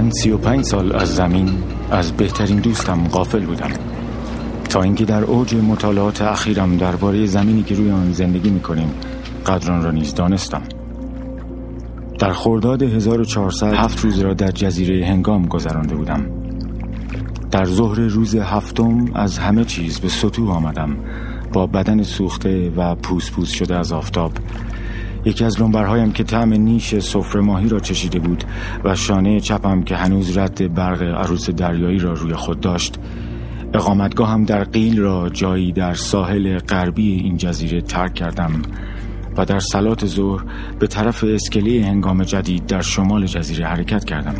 من سی و پنج سال از زمین از بهترین دوستم قافل بودم. تا اینکه در اوج مطالعات اخیرم درباره زمینی که روی آن زندگی می‌کنیم قدران را نیز دانستم. در خرداد 1400 هفت روز را در جزیره هنگام گذرانده بودم. در ظهر روز هفتم از همه چیز به سطوح آمدم. با بدن سوخته و پوس پوس شده از آفتاب یکی از لنبرهایم که طعم نیش سفره ماهی را چشیده بود و شانه چپم که هنوز رد برق عروس دریایی را روی خود داشت اقامتگاهم در قیل را جایی در ساحل غربی این جزیره ترک کردم و در سلات ظهر به طرف اسکلی هنگام جدید در شمال جزیره حرکت کردم.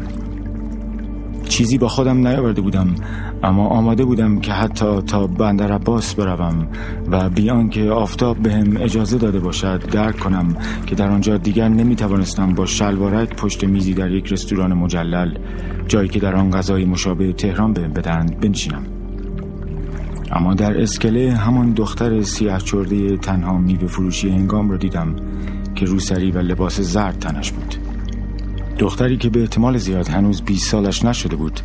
چیزی با خودم نیاورده بودم اما آماده بودم که حتی تا بندر عباس بروم و بیان که آفتاب بهم اجازه داده باشد درک کنم که در آنجا دیگر نمی توانستم با شلوارک پشت میزی در یک رستوران مجلل جایی که در آن غذای مشابه تهران بهم بدهند بنشینم. اما در اسکله همان دختر سیاه چرده تنها میوه فروشی هنگام را دیدم که روسری و لباس زرد تنش بود. دختری که به احتمال زیاد هنوز 20 سالش نشده بود.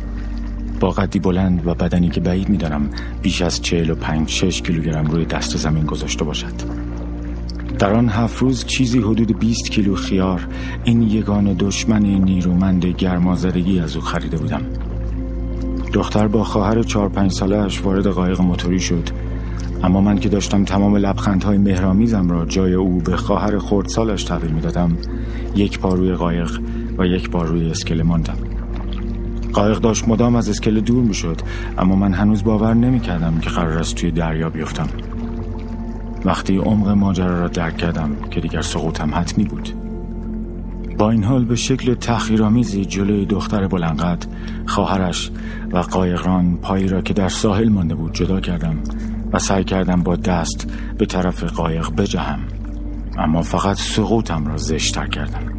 با قدی بلند و بدنی که بعید می‌دانم بیش از 45 6 کیلوگرم روی دست زمین گذاشته باشد. در آن هفت روز چیزی حدود 20 کیلو خیار این یگان دشمن نیرومند گرمازدگی از او خریده بودم. دختر با خواهر چهار پنج سالش وارد قایق موتوری شد. اما من که داشتم تمام لبخندهای مهرامیزم را جای او به خواهر خردسالش تحویل می‌دادم یک پا روی قایق و یک بار روی اسکله ماندم. قایق داشت مدام از اسکله دور می شد اما من هنوز باور نمی کردم که قرار است توی دریا بیفتم. وقتی عمق ماجرا را درک کردم که دیگر سقوطم حتمی بود. با این حال به شکل تحقیرآمیزی جلوی دختر بلنقد خواهرش و قایقران پایی را که در ساحل مانده بود جدا کردم و سعی کردم با دست به طرف قایق بجهم. اما فقط سقوطم را زشتر کردم.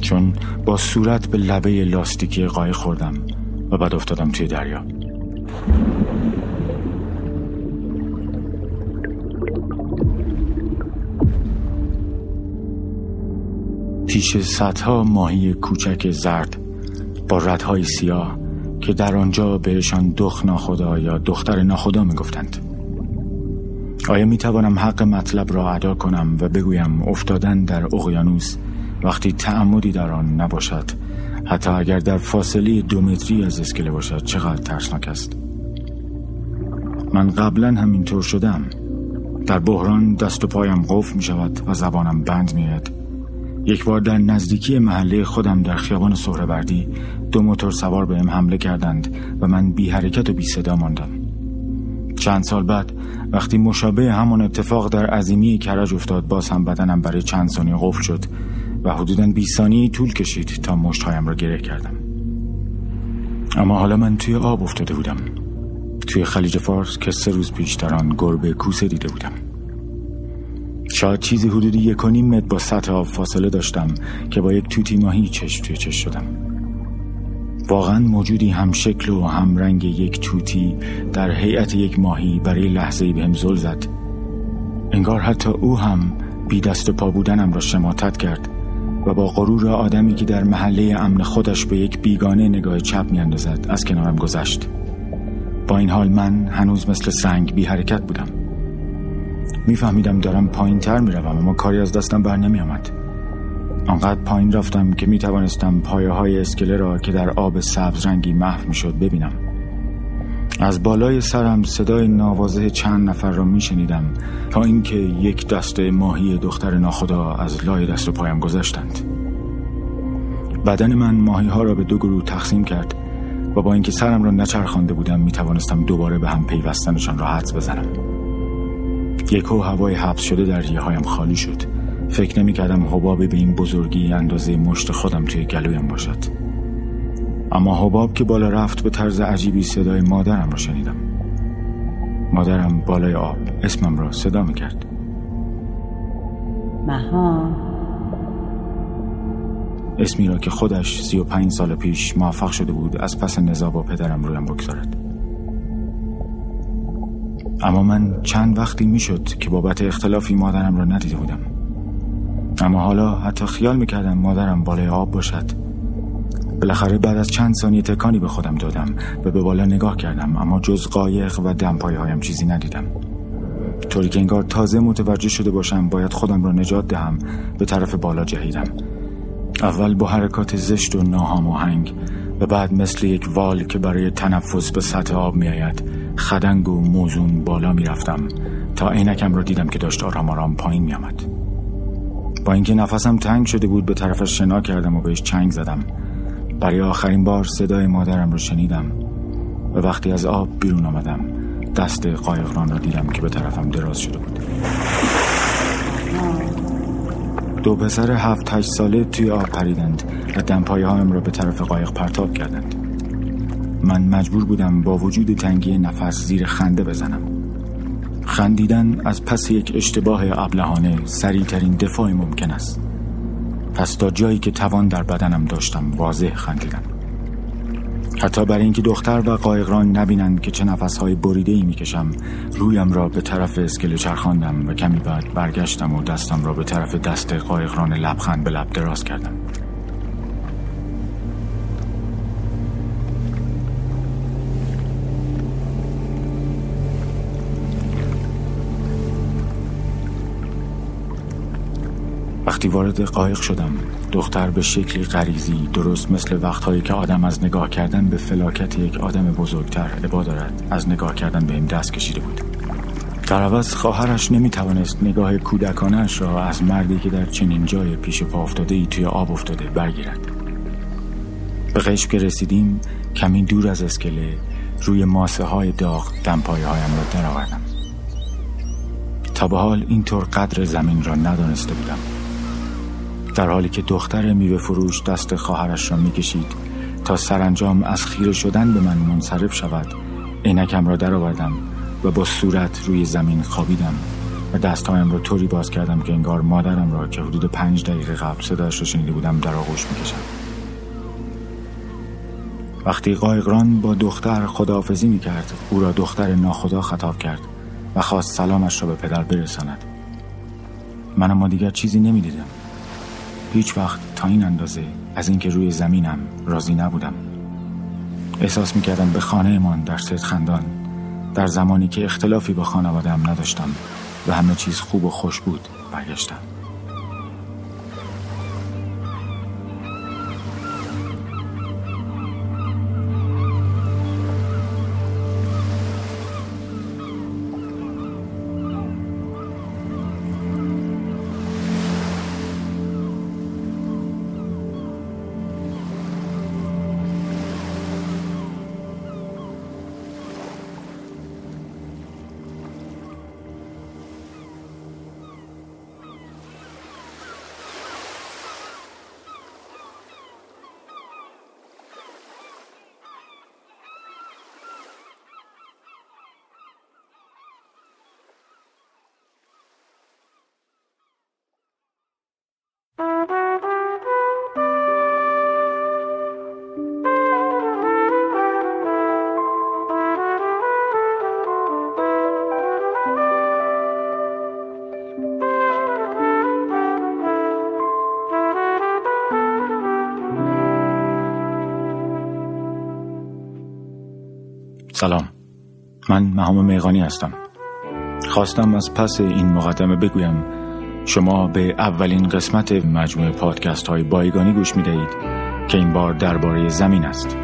چون با صورت به لبه لاستیکی قایق خوردم و بعد افتادم توی دریا. پیش صدها ماهی کوچک زرد با ردهای سیاه که در آنجا بهشان دخ ناخدا یا دختر ناخدا می‌گفتند. آیا می توانم حق مطلب را ادا کنم و بگویم افتادن در اقیانوس وقتی تعمدی در آن نباشد حتی اگر در فاصله دو متری از اسکله باشد چقدر ترسناک است. من قبلا همینطور شدم. در بحران دست و پایم قفل می شود و زبانم بند می یک بار در نزدیکی محله خودم در خیابان سهرهوردی دو موتور سوار بهم حمله کردند و من بی حرکت و بی صدا ماندم. چند سال بعد وقتی مشابه همان اتفاق در عظیمی کرج افتاد باز هم بدنم برای چند ثانیه قفل شد. و حدودا 20 ثانیه طول کشید تا مشتهایم را گره کردم. اما حالا من توی آب افتاده بودم. توی خلیج فارس که سه روز پیش در آن گربه کوسه دیده بودم. شاید چیزی حدود یک و نیم متر با سطح آب فاصله داشتم که با یک توتی ماهی چشم توی چشم شدم. واقعا موجودی هم شکل و هم رنگ یک توتی در هیئت یک ماهی برای لحظه بهم زل زد. انگار حتی او هم بی دست و پا بودنم را شماتت کرد. و با غرور آدمی که در محله امن خودش به یک بیگانه نگاه چپ میاندازد از کنارم گذشت. با این حال من هنوز مثل سنگ بی حرکت بودم. میفهمیدم دارم پایین تر می‌روم اما کاری از دستم بر نمی آمد آنقدر پایین رفتم که می توانستم پایه های اسکله را که در آب سبز رنگی محو می شد ببینم. از بالای سرم صدای نوازه چند نفر را می شنیدم تا اینکه یک دسته ماهی دختر ناخدا از لای دست و پایم گذشتند. بدن من ماهی ها را به دو گروه تقسیم کرد و با اینکه سرم را نچرخانده بودم می توانستم دوباره به هم پیوستنشان را حدس بزنم. یکو هوای حبس شده در ریه هایم خالی شد. فکر نمی کردم حبابی به این بزرگی اندازه مشت خودم توی گلویم باشد. اما حباب که بالا رفت به طرز عجیبی صدای مادرم را شنیدم. مادرم بالای آب اسمم را صدا می کرد مها. اسمی را که خودش سی و پنج سال پیش موفق شده بود از پس نزا با پدرم رویم بگذارد. اما من چند وقتی می‌شد که بابت اختلافی مادرم را ندیده بودم. اما حالا حتی خیال می‌کردم مادرم بالای آب باشد. بالاخره بعد از چند ثانیه تکانی به خودم دادم و به بالا نگاه کردم اما جز قایق و دمپایی هایم چیزی ندیدم. طوری که انگار تازه متوجه شده باشم باید خودم را نجات دهم به طرف بالا جهیدم. اول با حرکات زشت و ناهماهنگ و بعد مثل یک وال که برای تنفس به سطح آب میآید خدنگ و موزون بالا می‌رفتم تا عینکم را دیدم که داشت آرام آرام پایین میآمد. با اینکه نفسم تنگ شده بود به طرفش شنا کردم و بهش چنگ زدم. برای آخرین بار صدای مادرم رو شنیدم و وقتی از آب بیرون آمدم دست قایقران را دیدم که به طرفم دراز شده بود. دو پسر هفت هشت ساله توی آب پریدند و دمپایی هایم را به طرف قایق پرتاب کردند. من مجبور بودم با وجود تنگی نفس زیر خنده بزنم. خندیدن از پس یک اشتباه ابلهانه سریعترین دفاع ممکن است. پس تا جایی که توان در بدنم داشتم واضح خندیدم. حتی برای اینکه دختر و قایقران نبینند که چه نفسهای بریده ای می‌کشم رویم را به طرف اسکله چرخاندم و کمی بعد برگشتم و دستم را به طرف دست قایقران لبخند به لب دراز کردم. وقتی وارد قایق شدم دختر به شکلی غریزی درست مثل وقتهایی که آدم از نگاه کردن به فلاکت یک آدم بزرگتر عبا دارد از نگاه کردن به این دست کشیده بود. در عوض خواهرش نمی توانست نگاه کودکانش را از مردی که در چنین جای پیش پا افتاده ای توی آب افتاده برگیرد. به قشم که رسیدیم کمی دور از اسکله روی ماسه های داغ دمپایه هایم را درآوردم. تا به حال اینطور قدر زمین را ندانسته بودم. در حالی که دختر میوه فروش دست خواهرش را می‌کشید تا سرانجام از خیره شدن به من منصرف شود عینکم را درآوردم و با صورت روی زمین خوابیدم و دستهایم را طوری باز کردم که انگار مادرم را که حدود پنج دقیقه قبل صدایش را شنیده بودم در آغوش می‌کشم. وقتی قایقران با دختر خداحافظی می‌کرد او را دختر ناخدا خطاب کرد و خواست سلامش را به پدر برساند. من اما دیگر چیزی نمی‌دیدم. هیچ وقت تا این اندازه از اینکه روی زمینم راضی نبودم. احساس می‌کردم به خانه من در سید خندان در زمانی که اختلافی با خانوادم نداشتم و همه چیز خوب و خوش بود برگشتم. سلام. من مهام میغانی هستم. خواستم از پس این مقدمه بگویم شما به اولین قسمت مجموعه پادکست های بایگانی گوش می دهید که این بار درباره زمین است.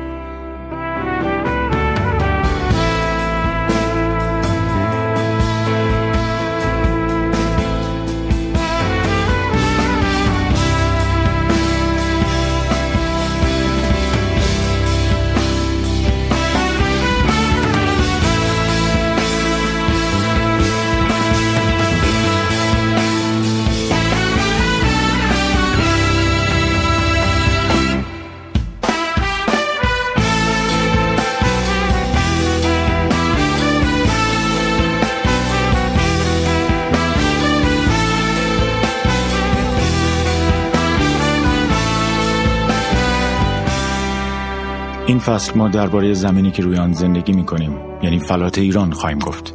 فصل ما درباره زمینی که روی آن زندگی می کنیم یعنی فلات ایران خواهیم گفت.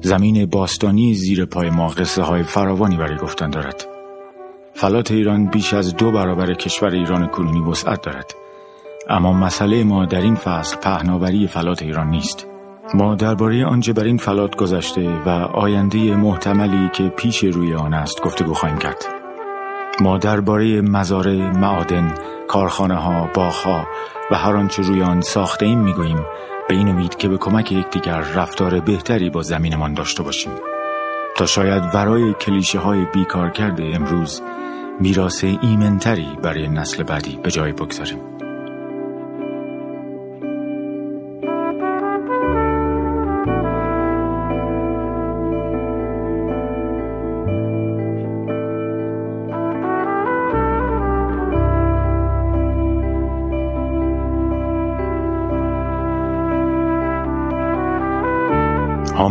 زمین باستانی زیر پای ما قصه های فراوانی برای گفتن دارد. فلات ایران بیش از دو برابر کشور ایران کنونی وسعت دارد. اما مسئله ما در این فصل پهناوری فلات ایران نیست. ما درباره آنچه بر این فلات گذشته و آینده محتملی که پیش روی آن است گفتگو خواهیم کرد. ما درباره مزارع معادن کارخانه ها باغ ها و هر آنچه روی آن ساخته ایم می‌گوییم به این امید که به کمک یکدیگر رفتار بهتری با زمینمان داشته باشیم. تا شاید ورای کلیشه های بیکار کرده امروز میراث ایمنتری برای نسل بعدی به جای بگذاریم.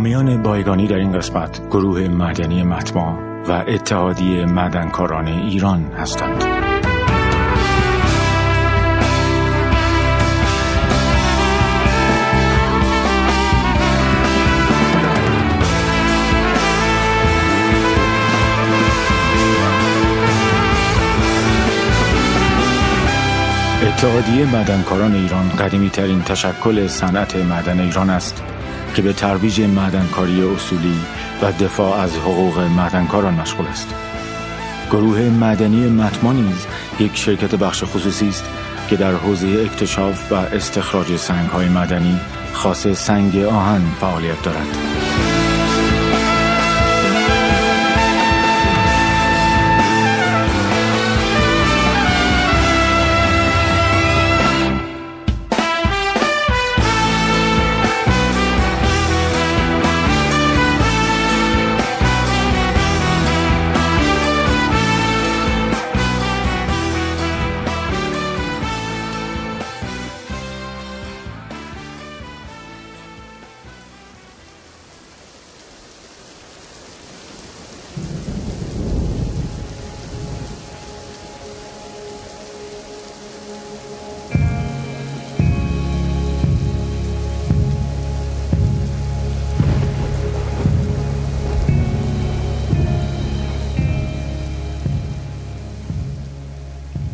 حامیان بایگانی در این قسمت گروه مدنی متما و اتحادیه مدنکاران ایران هستند. اتحادیه مدنکاران ایران قدیمی ترین تشکل صنعت معدن ایران است که به ترویج معدنکاری اصولی و دفاع از حقوق معدنکاران مشغول است. گروه معدنی متما نیز یک شرکت بخش خصوصی است که در حوزه اکتشاف و استخراج سنگ‌های معدنی خاص سنگ آهن فعالیت دارد.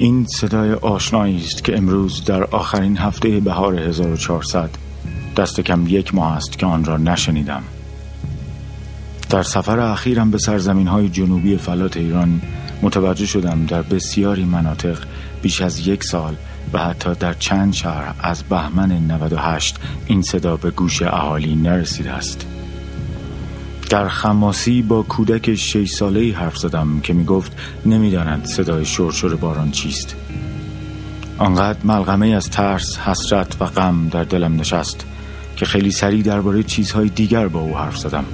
این صدای آشنایی است که امروز در آخرین هفته بهار 1400 دست کم یک ماه است که آن را نشنیدم. در سفر اخیرم به سرزمین های جنوبی فلات ایران متوجه شدم در بسیاری مناطق بیش از یک سال و حتی در چند شهر از بهمن 98 این صدا به گوش اهالی نرسیده است. در خماسی با کودک شش ساله حرف زدم که می گفت نمی‌داند صدای شرشر باران چیست. آنقدر ملغمه از ترس، حسرت و غم در دلم نشست که خیلی سریع درباره چیزهای دیگر با او حرف زدم.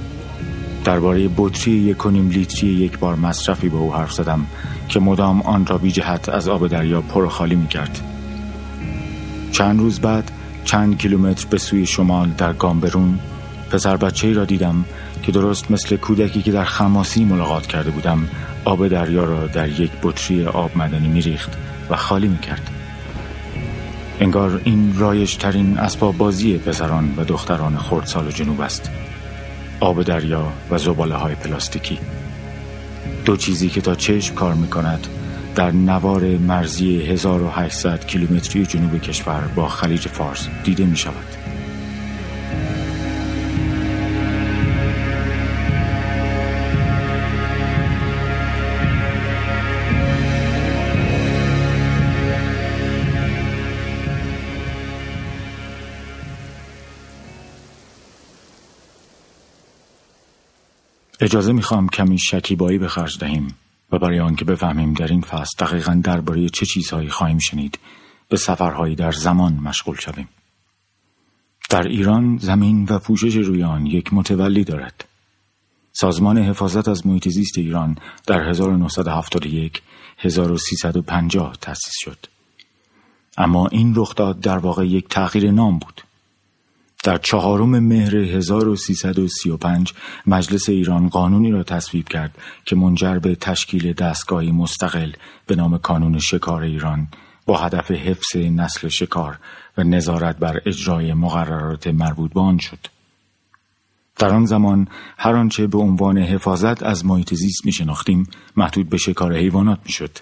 درباره بطری یک و نیم لیتری یک بار مصرفی با او حرف زدم که مدام آن را بی جهت از آب دریا پر خالی می کرد چند روز بعد چند کیلومتر به سوی شمال در گامبرون پسر بچه را دیدم که درست مثل کودکی که در خماسی ملاقات کرده بودم آب دریا را در یک بطری آب مدنی میریخت و خالی می‌کرد. انگار این رایش ترین اسباب بازی پسران و دختران خردسال جنوب است. آب دریا و زباله های پلاستیکی. دو چیزی که تا چشم کار می‌کند در نوار مرزی 1800 کیلومتری جنوب کشور با خلیج فارس دیده می شود. اجازه می‌خوام کمی شکیبایی به خرج دهیم و برای آنکه بفهمیم در این فصل دقیقا درباره چه چیزهایی خواهیم شنید به سفرهایی در زمان مشغول شویم. در ایران زمین و پوشش روی آن یک متولی دارد. سازمان حفاظت از محیط زیست ایران در 1971 1350 تأسیس شد. اما این رخداد در واقع یک تغییر نام بود. در چهارم مهر 1335 مجلس ایران قانونی را تصویب کرد که منجر به تشکیل دستگاهی مستقل به نام کانون شکار ایران با هدف حفظ نسل شکار و نظارت بر اجرای مقررات مربوط به آن شد. در آن زمان هر آنچه به عنوان حفاظت از محیط زیست می شناختیم محدود به شکار حیوانات می شد.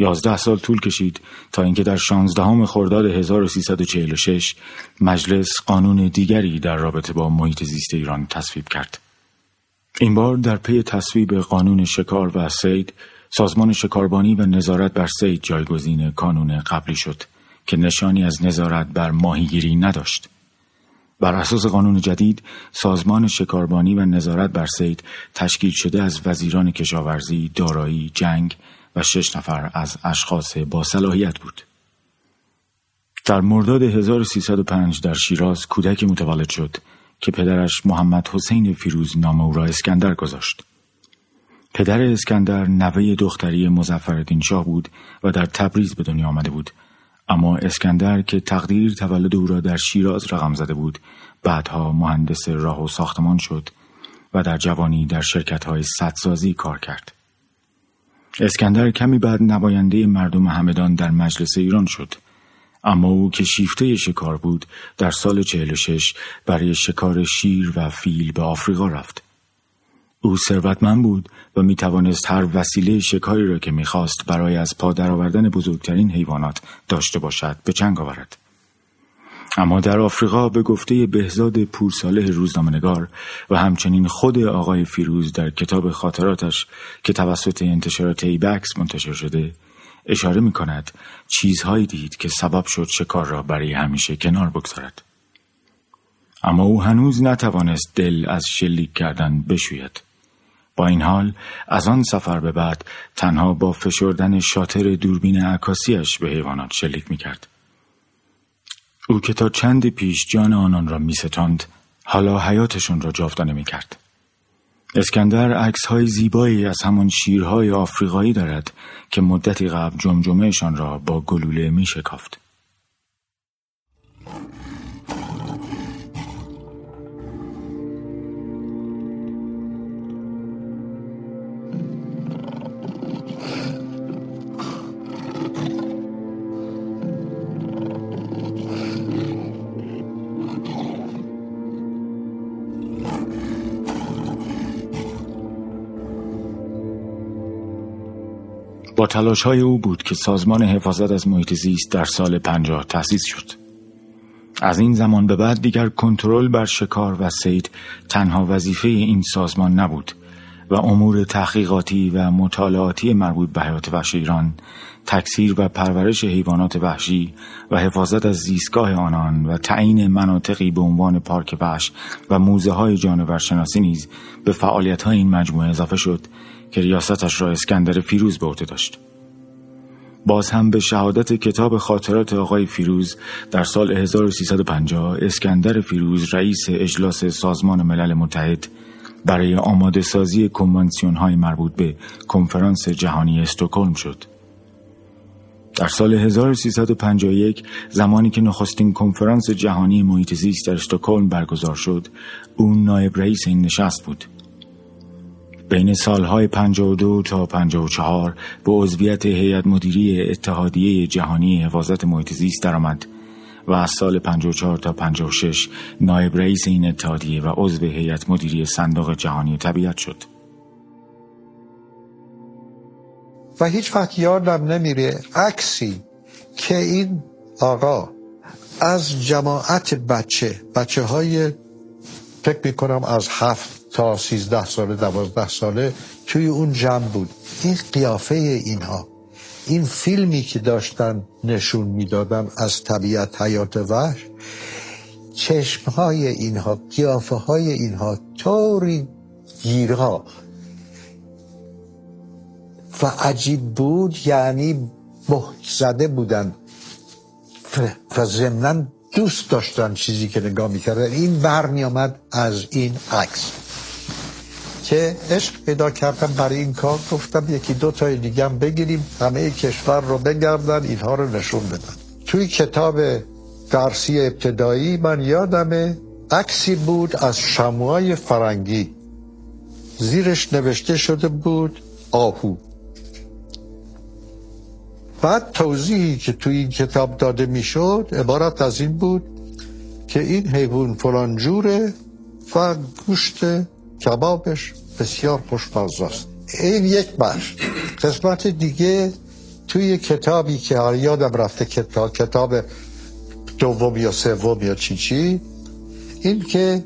یازده سال طول کشید تا اینکه در شانزدهم خرداد 1346 مجلس قانون دیگری در رابطه با محیط زیست ایران تصویب کرد. این بار در پی تصویب قانون شکار و سید سازمان شکاربانی و نظارت بر سید جایگزین کانون قبلی شد که نشانی از نظارت بر ماهیگیری نداشت. بر اساس قانون جدید سازمان شکاربانی و نظارت بر سید تشکیل شده از وزیران کشاورزی، دارایی، جنگ و شش نفر از اشخاص با صلاحیت بود. در مرداد 1305 در شیراز کودکی متولد شد که پدرش محمد حسین فیروز نام او را اسکندر گذاشت. پدر اسکندر نوه دختری مزفردین شاه بود و در تبریز به دنیا آمده بود اما اسکندر که تقدیر تولد او را در شیراز رقم زده بود بعدها مهندس راه و ساختمان شد و در جوانی در شرکت های کار کرد. اسکندر کمی بعد نماینده مردم همدان در مجلس ایران شد اما او که شیفته شکار بود در سال 46 برای شکار شیر و فیل به آفریقا رفت. او ثروتمند بود و می توانست هر وسیله شکاری را که می‌خواست برای از پا درآوردن بزرگترین حیوانات داشته باشد به چنگ آورد. اما در آفریقا به گفته بهزاد پورساله روزنامه‌نگار و همچنین خود آقای فیروز در کتاب خاطراتش که توسط انتشارات ایبکس منتشر شده اشاره می کند چیزهایی دید که سبب شد شکار را برای همیشه کنار بگذارد. اما او هنوز نتوانست دل از شلیک کردن بشوید. با این حال از آن سفر به بعد تنها با فشردن شاتر دوربین عکاسیش به حیوانات شلیک می کرد. او که تا چند پیش جان آنان را می ستاند حالا حیاتشون را جاودانه می کرد. اسکندر عکس های زیبایی از همان شیرهای آفریقایی دارد که مدتی قبل جمجمهشان را با گلوله می شکافت. تلاش های او بود که سازمان حفاظت از محیط زیست در سال پنجاه تأسیس شد. از این زمان به بعد دیگر کنترل بر شکار و سید تنها وظیفه این سازمان نبود و امور تحقیقاتی و مطالعاتی مربوط به حیات وحش ایران تکثیر و پرورش حیوانات وحشی و حفاظت از زیستگاه آنان و تعیین مناطقی به عنوان پارک وحش و موزه های جانورشناسی نیز به فعالیت های این مجموعه اضافه شد که ریاستش را اسکندر فیروز به عهده داشت. باز هم به شهادت کتاب خاطرات آقای فیروز در سال 1350 اسکندر فیروز رئیس اجلاس سازمان ملل متحد برای آماده سازی کنوانسیون های مربوط به کنفرانس جهانی استکهلم شد. در سال 1351 زمانی که نخستین کنفرانس جهانی محیط زیست در استکهلم برگزار شد، او نایب رئیس این نشست بود. بین سالهای 52 تا 54 به عضویت هیئت مدیری اتحادیه جهانی حفاظت محیط زیست درآمد و از سال 54 تا 56 نایب رئیس این اتحادیه و عضو هیئت مدیری صندوق جهانی طبیعت شد. و هیچ وقت یادم نمیره عکسی که این آقا از جماعت بچه بچه های فکر می‌کنم از هفت تا سیزده ساله دوازده ساله توی اون جمع بود این قیافه اینها این فیلمی که داشتن نشون می‌دادن از طبیعت حیات وحش چشم های اینها قیافه های اینها طوری گیرها و عجیب بود یعنی محت زده بودن و ضمنا دوست داشتن چیزی که نگاه می‌کردن. این برمی آمد از این عکس. که عشق پیدا کردم برای این کار. گفتم یکی دو تای دیگه هم بگیریم همه کشور رو بگردن اینها رو نشون بدن. توی کتاب درسی ابتدایی من یادمه عکسی بود از شموهای فرنگی. زیرش نوشته شده بود آهو. بعد توضیحی که توی این کتاب داده می‌شد عبارت از این بود که این حیوان فلان جوره و گوشت کبابش بسیار خوشمزه است. این یک بخش. قسمت دیگه توی کتابی که یادم رفته کتاب کتاب دوم یا سوم یا چی چی این که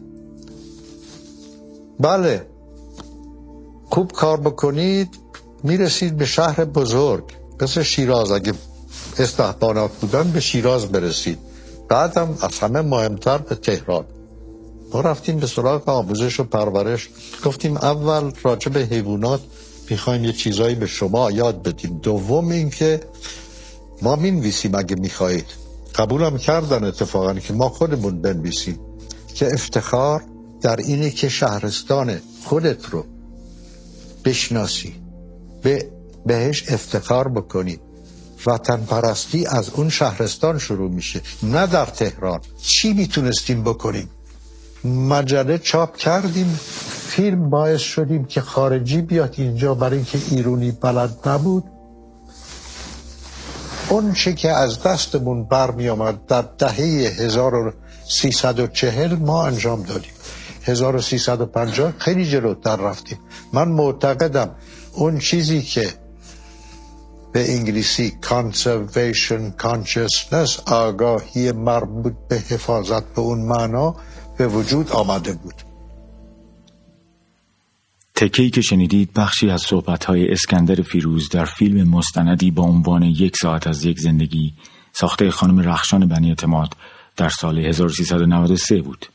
بله خوب کار بکنید می‌رسید به شهر بزرگ. مثل شیراز اگه استحبانات بودن به شیراز برسید. بعدم از همه مهمتر به تهران. ما رفتیم به سراغ آموزش و پرورش. گفتیم اول راجع به حیوانات می‌خوایم یه چیزایی به شما یاد بدیم. دوم اینکه ما می‌نویسیم اگه می‌خواهید. قبولم کردن اتفاقا که ما خودمون بنویسیم. که افتخار در اینه که شهرستان خودت رو بشناسی. به بهش افتخار بکنی. وطن پرستی از اون شهرستان شروع میشه. نه در تهران. چی می‌تونستیم بکنیم؟ مجله چاپ کردیم. فیلم باعث شدیم که خارجی بیاد اینجا برای اینکه ایرونی بلد نبود. اون چه که از دستمون برمی آمد در دهه 1340 ما انجام دادیم. 1350 خیلی جلوتر رفتیم. من معتقدم اون چیزی که به انگلیسی conservation consciousness آگاهی مربوط به حفاظت به اون معنا به وجود آمده بود تکهی که شنیدید بخشی از صحبتهای اسکندر فیروز در فیلم مستندی با عنوان یک ساعت از یک زندگی ساخته خانم رخشان بنی اعتماد در سال 1393 بود.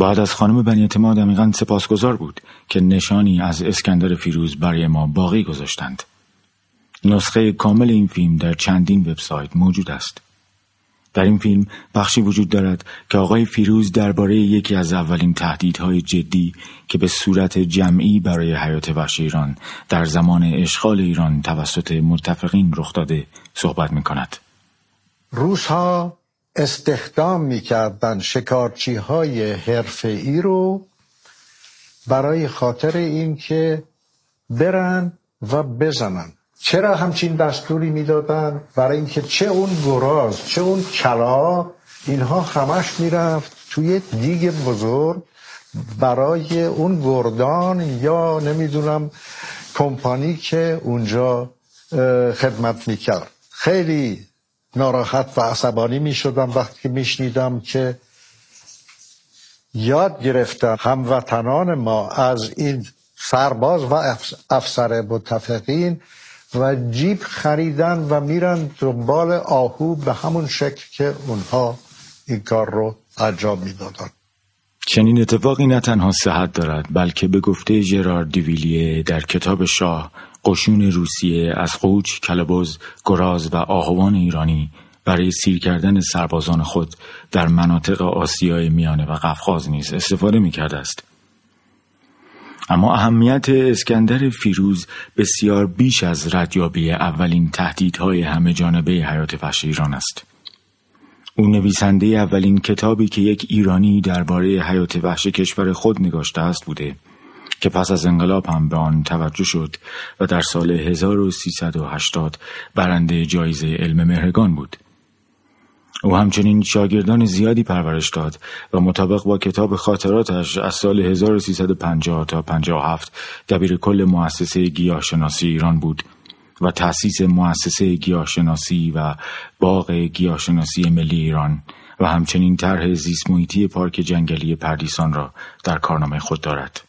بعد از خانم بنی اعتماد عمیقا سپاسگزار بود که نشانی از اسکندر فیروز برای ما باقی گذاشتند. نسخه کامل این فیلم در چندین وبسایت موجود است. در این فیلم بخشی وجود دارد که آقای فیروز درباره یکی از اولین تهدیدهای جدی که به صورت جمعی برای حیات وحش ایران در زمان اشغال ایران توسط متفقین رخ داده صحبت می کند. روس ها استخدام می کردن شکارچی های حرفه رو برای خاطر اینکه برن و بزنن چرا همچین دستوری می‌دادن؟ برای اینکه چه اون گراز چه اون کلا اینها همش می‌رفت توی دیگ بزرگ برای اون گردان یا نمی‌دونم کمپانی که اونجا خدمت می‌کرد. خیلی ناراحت و عصبانی می‌شدم وقتی میشنیدم که یاد گرفتن هموطنان ما از این سرباز و افسر متفقین و جیب خریدن و میرن دنبال آهو به همون شکل که اونها این کار رو انجام می‌دادن چنین اتفاقی نه تنها صحت دارد بلکه به گفته ژرار دیویلیه در کتاب شاه قشون روسیه از قوچ، کلبوز، گراز و آهوان ایرانی برای سیر کردن سربازان خود در مناطق آسیای میانه و قفقاز نیز استفاده می کرده است. اما اهمیت اسکندر فیروز بسیار بیش از ردیابی اولین تهدیدهای همه جانبه حیات وحش ایران است. او نویسنده اولین کتابی که یک ایرانی درباره حیات وحش کشور خود نگاشته است بوده که پس از انقلاب هم به آن توجه شد و در سال 1380 برنده جایزه علم مهرگان بود. او همچنین شاگردان زیادی پرورش داد و مطابق با کتاب خاطراتش از سال 1350 تا 57 دبیر کل مؤسسه گیاهشناسی ایران بود و تأسیس مؤسسه گیاهشناسی و باغ گیاهشناسی ملی ایران و همچنین طرح زیست پارک جنگلی پردیسان را در کارنامه خود دارد.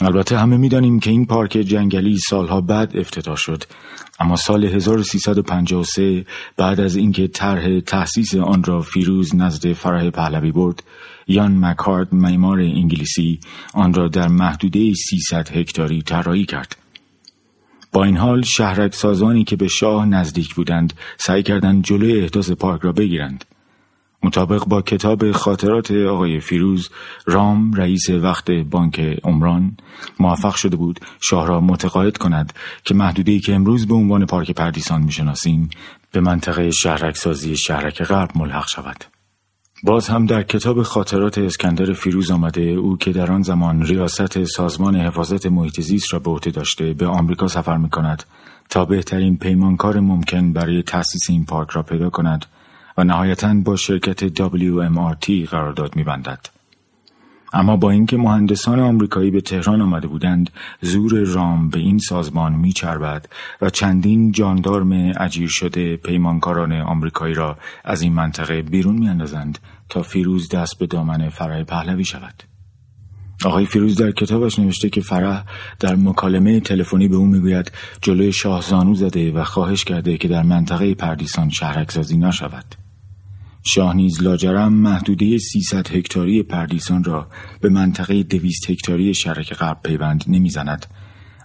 البته همه می‌دانیم که این پارک جنگلی سالها بعد افتتاح شد. اما سال 1353 بعد از اینکه طرح تأسیس آن را فیروز نزد فرح پهلوی برد یان مکارد معمار انگلیسی آن را در محدوده 300 هکتاری طراحی کرد. با این حال شهرک سازانی که به شاه نزدیک بودند سعی کردند جلوی احداث پارک را بگیرند. مطابق با کتاب خاطرات آقای فیروز رام رئیس وقت بانک عمران موفق شده بود شاه را متقاعد کند که محدوده‌ای که امروز به عنوان پارک پردیسان می‌شناسیم به منطقه شهرک سازی شهرک غرب ملحق شود. باز هم در کتاب خاطرات اسکندر فیروز آمده او که در آن زمان ریاست سازمان حفاظت محیط زیست را به عهده داشته به آمریکا سفر می کند تا بهترین پیمانکار ممکن برای تأسیس این پارک را پیدا کند. و نهایتا با شرکت WMRT قرارداد میبندد. اما با اینکه مهندسان آمریکایی به تهران آمده بودند زور رام به این سازمان میچربد و چندین جاندارم اجیر شده پیمانکاران آمریکایی را از این منطقه بیرون میاندازند تا فیروز دست به دامن فرح پهلوی شود آقای فیروز در کتابش نوشته که فرح در مکالمه تلفنی به او می‌گوید جلوی شاه زانو زده و خواهش کرده که در منطقه پردیسان شهرکسازی نشود شاه نیز لاجرم محدوده 300 هکتاری پردیسان را به منطقه 200 هکتاری شرک غرب پیوند نمی‌زند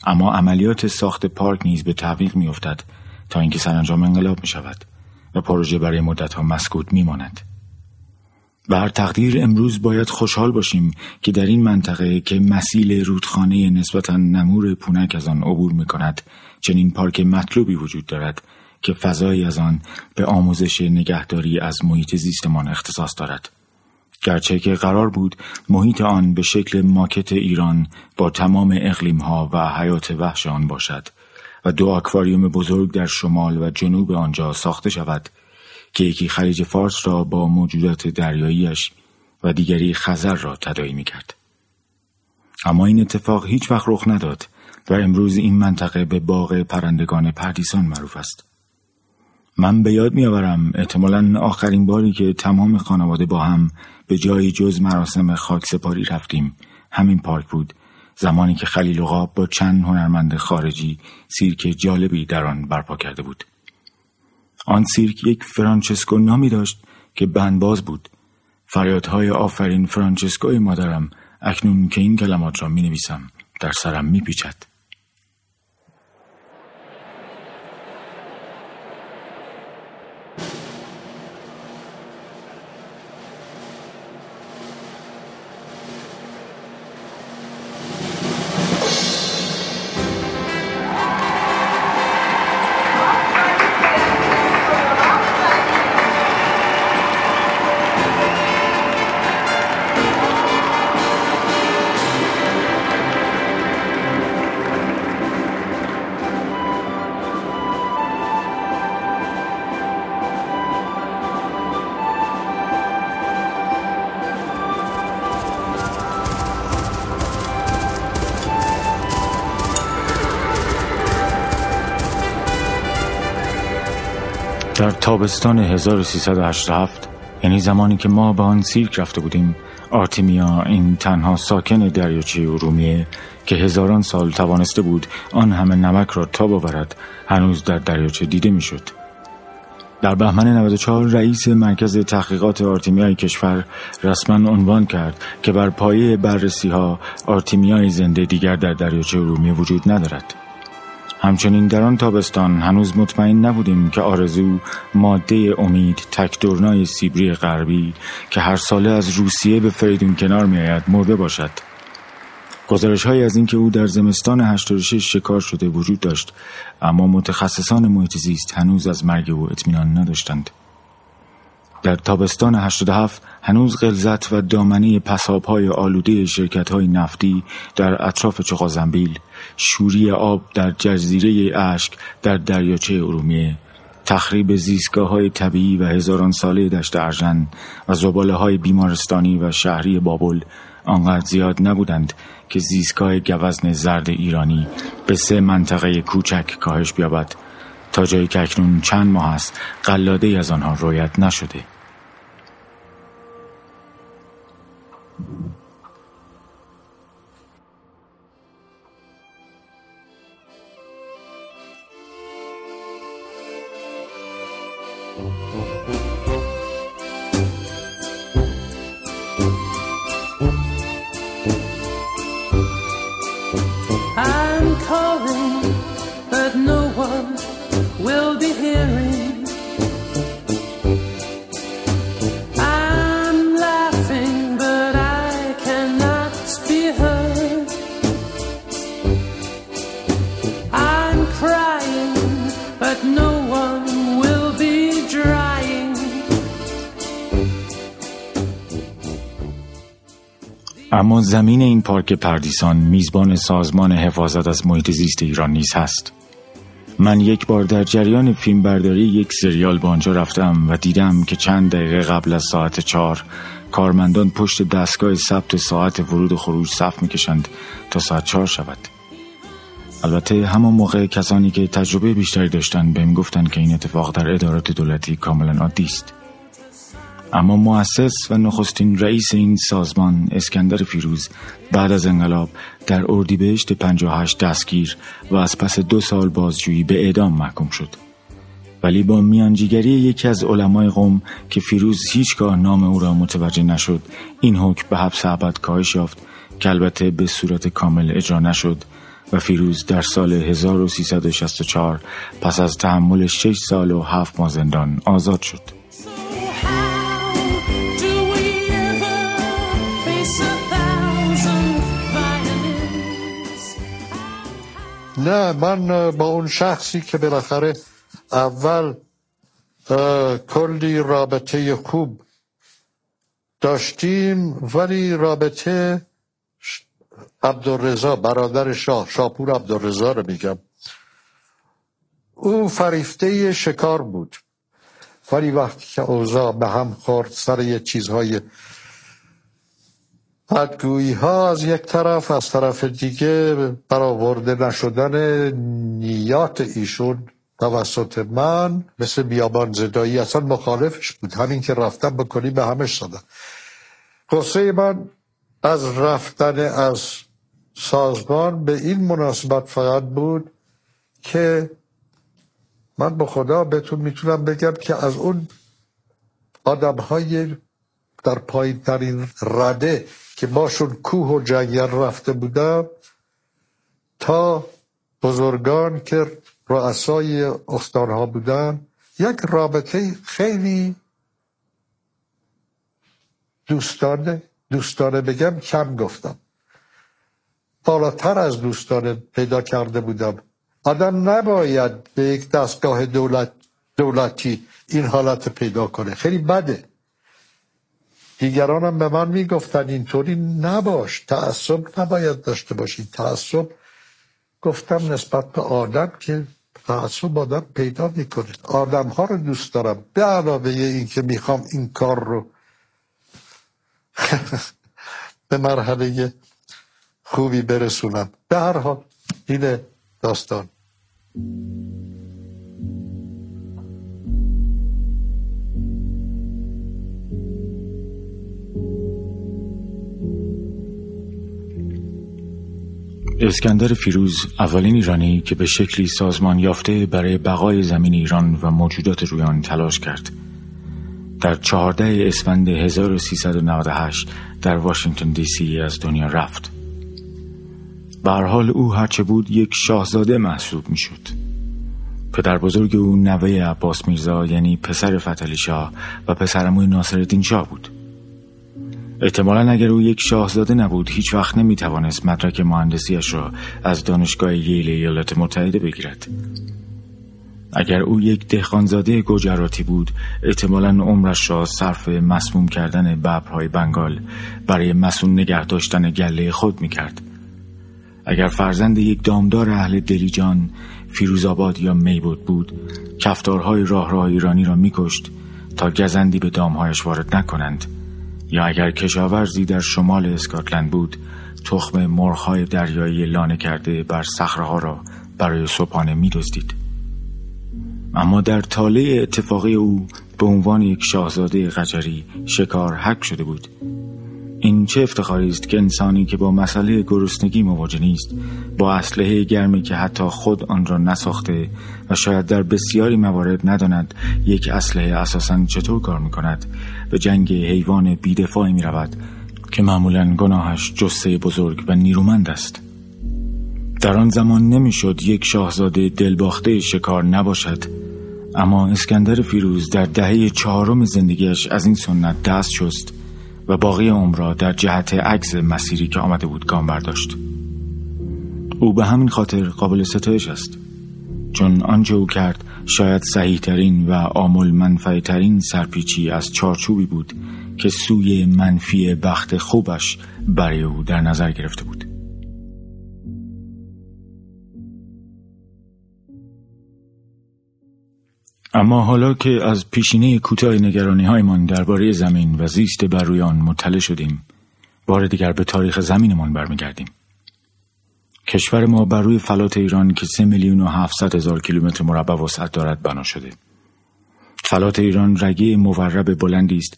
اما عملیات ساخت پارک نیز به تعویق میافتد تا اینکه سرانجام انقلاب می شود و پروژه برای مدت ها مسکوت می ماند. بر تقدیر امروز باید خوشحال باشیم که در این منطقه که مسیل رودخانه نسبتا نمور پونک از آن عبور می کند چنین پارک مطلوبی وجود دارد که فضایی از آن به آموزش نگهداری از محیط زیستمان اختصاص دارد. گرچه که قرار بود محیط آن به شکل ماکت ایران با تمام اقلیم ها و حیات وحش آن باشد و دو اکواریوم بزرگ در شمال و جنوب آنجا ساخته شود که یکی خلیج فارس را با موجودات دریاییش و دیگری خزر را تدایی می کرد. اما این اتفاق هیچ وقت رخ نداد و امروز این منطقه به باغ پرندگان پردیسان معروف است. من به یاد میآورم احتمالا آخرین باری که تمام خانواده با هم به جایی جز مراسم خاکسپاری رفتیم. همین پارک بود. زمانی که خلیل قاب با چند هنرمند خارجی سیرک جالبی در آن برپا کرده بود. آن سیرک یک فرانچسکو نامی داشت که بندباز بود. فریادهای آفرین فرانچسکوی مادرم اکنون که این کلمات را می نویسم در سرم می پیچد. تابستان 1387 یعنی زمانی که ما به آن سیرک رفته بودیم آرتیمیا این تنها ساکن دریاچه ارومیه که هزاران سال توانسته بود آن همه نمک را تاب آورد هنوز در دریاچه دیده می‌شد. در بهمن 94 رئیس مرکز تحقیقات آرتیمیای کشور رسما عنوان کرد که بر پایه بررسی ها آرتیمیای زنده دیگر در دریاچه ارومیه وجود ندارد. همچنین در آن تابستان هنوز مطمئن نبودیم که آرزو ماده امید تکدرنای سیبری غربی که هر ساله از روسیه به فریدون کنار میآید مرده باشد. گزارش های از اینکه او در زمستان 86 شکار شده وجود داشت اما متخصصان محیط زیست هنوز از مرگ او اطمینان نداشتند. در تابستان 87 هنوز غلظت و دامنه های آلوده شرکت های نفتی در اطراف چقازنبیل شوری آب در جزیره اشک در دریاچه ارومیه تخریب زیستگاه های طبیعی و هزاران ساله دشت ارژن و زباله های بیمارستانی و شهری بابل آنقدر زیاد نبودند که زیستگاه گوزن زرد ایرانی به سه منطقه کوچک کاهش بیابد تا جایی که اکنون چند ماه است قلاده از آنها رویت نشده. اما زمین این پارک پردیسان میزبان سازمان حفاظت از محیط زیست ایران نیز هست. من یک بار در جریان فیلم برداری یک سریال با آنجا رفتم و دیدم که چند دقیقه قبل از ساعت چهار کارمندان پشت دستگاه ثبت ساعت ورود و خروج صف می‌کشند تا ساعت چهار شود. البته همان موقع کسانی که تجربه بیشتری داشتند بهم گفتند که این اتفاق در ادارات دولتی کاملا عادی است. اما مؤسس و نخستین رئیس این سازمان اسکندر فیروز بعد از انقلاب در اردیبهشت 58 دستگیر و از پس دو سال بازجویی به اعدام محکوم شد. ولی با میانجیگری یکی از علمای قوم که فیروز هیچگاه نام او را متوجه نشد این حکم به حبس ابد کاهش یافت که البته به صورت کامل اجرا نشد و فیروز در سال 1364 پس از تحمل 6 سال و 7 ماه زندان آزاد شد. نه من با اون شخصی که بالاخره اول کلی رابطه خوب داشتیم ولی رابطه عبدالرزا برادر شاه شاپور عبدالرزا رو میگم. او فریفته شکار بود. ولی وقتی که اوضاع به هم خورد سر یه چیزهای بدگویی ها از یک طرف از طرف دیگه برآورده نشدن نیات ایشون توسط من مثل بیابان زدایی اصلا مخالفش بود. همین که رفتم بکنی به همش دادم قصه من از رفتن از سازمان به این مناسبت فقط بود که من به خدا بهتون می‌تونم بگم که از اون آدم های در پایین ترین رده که باشون کوه و جنگل رفته بودم تا بزرگان که رؤسای استانها بودن یک رابطه خیلی دوستانه دوستانه بگم کم گفتم. بالاتر از دوستانه پیدا کرده بودم. آدم نباید به یک دستگاه دولت دولتی این حالت پیدا کنه. خیلی بده. دیگرانم به من می‌گفتن اینطوری نباش تعصب نباید داشته باشی. تعصب گفتم نسبت به آدم که تعصب آدم پیدا می‌کنه. آدم ها رو دوست دارم. به علاوه این که می‌خوام این کار رو به مرحله خوبی برسونم. به هر حال اینه داستان. اسکندر فیروز اولین ایرانی که به شکلی سازمان یافته برای بقای زمین ایران و موجودات روی آن تلاش کرد. در 14 اسفند 1398 در واشنگتن دی سی از دنیا رفت. به حال او هرچه بود یک شاهزاده محسوب می شد پدر بزرگ او نوه عباس میرزا یعنی پسر فتلی شاه و پسرموی ناصر شاه بود. احتمالا اگر او یک شاهزاده نبود هیچ وقت نمی توانست مدرک مهندسیش را از دانشگاه ییل ایالات متحده بگیرد اگر او یک دهقانزاده گجراتی بود احتمالا عمرش را صرف مسموم کردن ببرهای بنگال برای مسون نگه داشتن گله خود می کرد. اگر فرزند یک دامدار اهل دلیجان فیروزآباد یا میبود بود کفتارهای راه راه ایرانی را میکشت تا گزندی به دامهایش وارد نکنند یا اگر کشاورزی در شمال اسکاتلند بود تخم مرغهای دریایی لانه کرده بر صخره را برای صبحانه میدزدید. اما در طاله اتفاقی او به عنوان یک شاهزاده قجری شکار حک شده بود. این چه افتخاری است که انسانی که با مسئله گرسنگی مواجه نیست با اسلحه گرمی که حتی خود آن را نساخته و شاید در بسیاری موارد نداند یک اسلحه اساسا چطور کار می کند به جنگ حیوان بیدفاعی می رود که معمولا گناهش جسه بزرگ و نیرومند است. در آن زمان نمی‌شد یک شاهزاده دلباخته شکار نباشد اما اسکندر فیروز در دهه چهارم زندگیش از این سنت دست شست و باقی عمر را در جهت عکس مسیری که آمده بود گام برداشت. او به همین خاطر قابل ستایش است چون آنچه او کرد شاید صحیح ترین و آمل منفعی ترین سرپیچی از چارچوبی بود که سوی منفی بخت خوبش برای او در نظر گرفته بود. اما حالا که از پیشینه کوتاه نگرانی هایمان درباره زمین و زیست بر روی آن مطلع شدیم بار دیگر به تاریخ زمینمان برمیگردیم کشور ما بر روی فلات ایران که سه میلیون و هفتصد هزار کیلومتر مربع وسعت دارد بنا شده فلات ایران رگه مورب بلندی است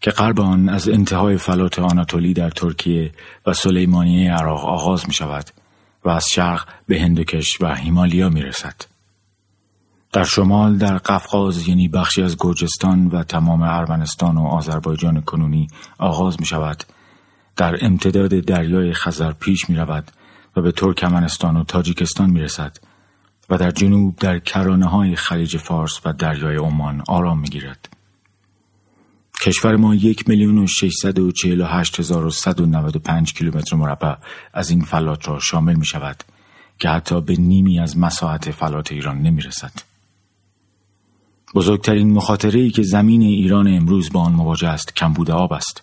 که غرب آن از انتهای فلات آناتولی در ترکیه و سلیمانیه عراق آغاز می شود و از شرق به هندوکش و هیمالیا می رسد. در شمال در قفقاز یعنی بخشی از گرجستان و تمام ارمنستان و آذربایجان کنونی آغاز می شود در امتداد دریای خزر پیش می رود و به ترکمنستان و تاجیکستان می رسد و در جنوب در کرانه های خلیج فارس و دریای عمان آرام می گیرد. کشور ما یک میلیون و کیلومتر مربع از این فلات را شامل می شود که حتی به نیمی از مساحت فلات ایران نمی رسد. بزرگترین مخاطره ای که زمین ایران امروز با آن مواجه است کمبود آب است.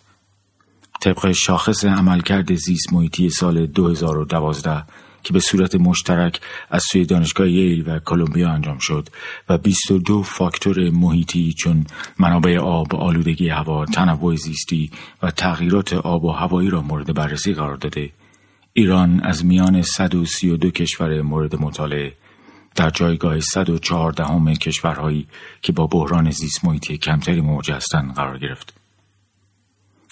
طبق شاخص عملکرد زیست محیطی سال 2012 که به صورت مشترک از سوی دانشگاه ییل و کلمبیا انجام شد و 22 فاکتور محیطی چون منابع آب، آلودگی هوا، تنوع زیستی و تغییرات آب و هوایی را مورد بررسی قرار داده ایران از میان 132 کشور مورد مطالعه در جایگاه 114 همه کشورهایی که با بحران زیست محیطی کمتری مواجه هستند قرار گرفت.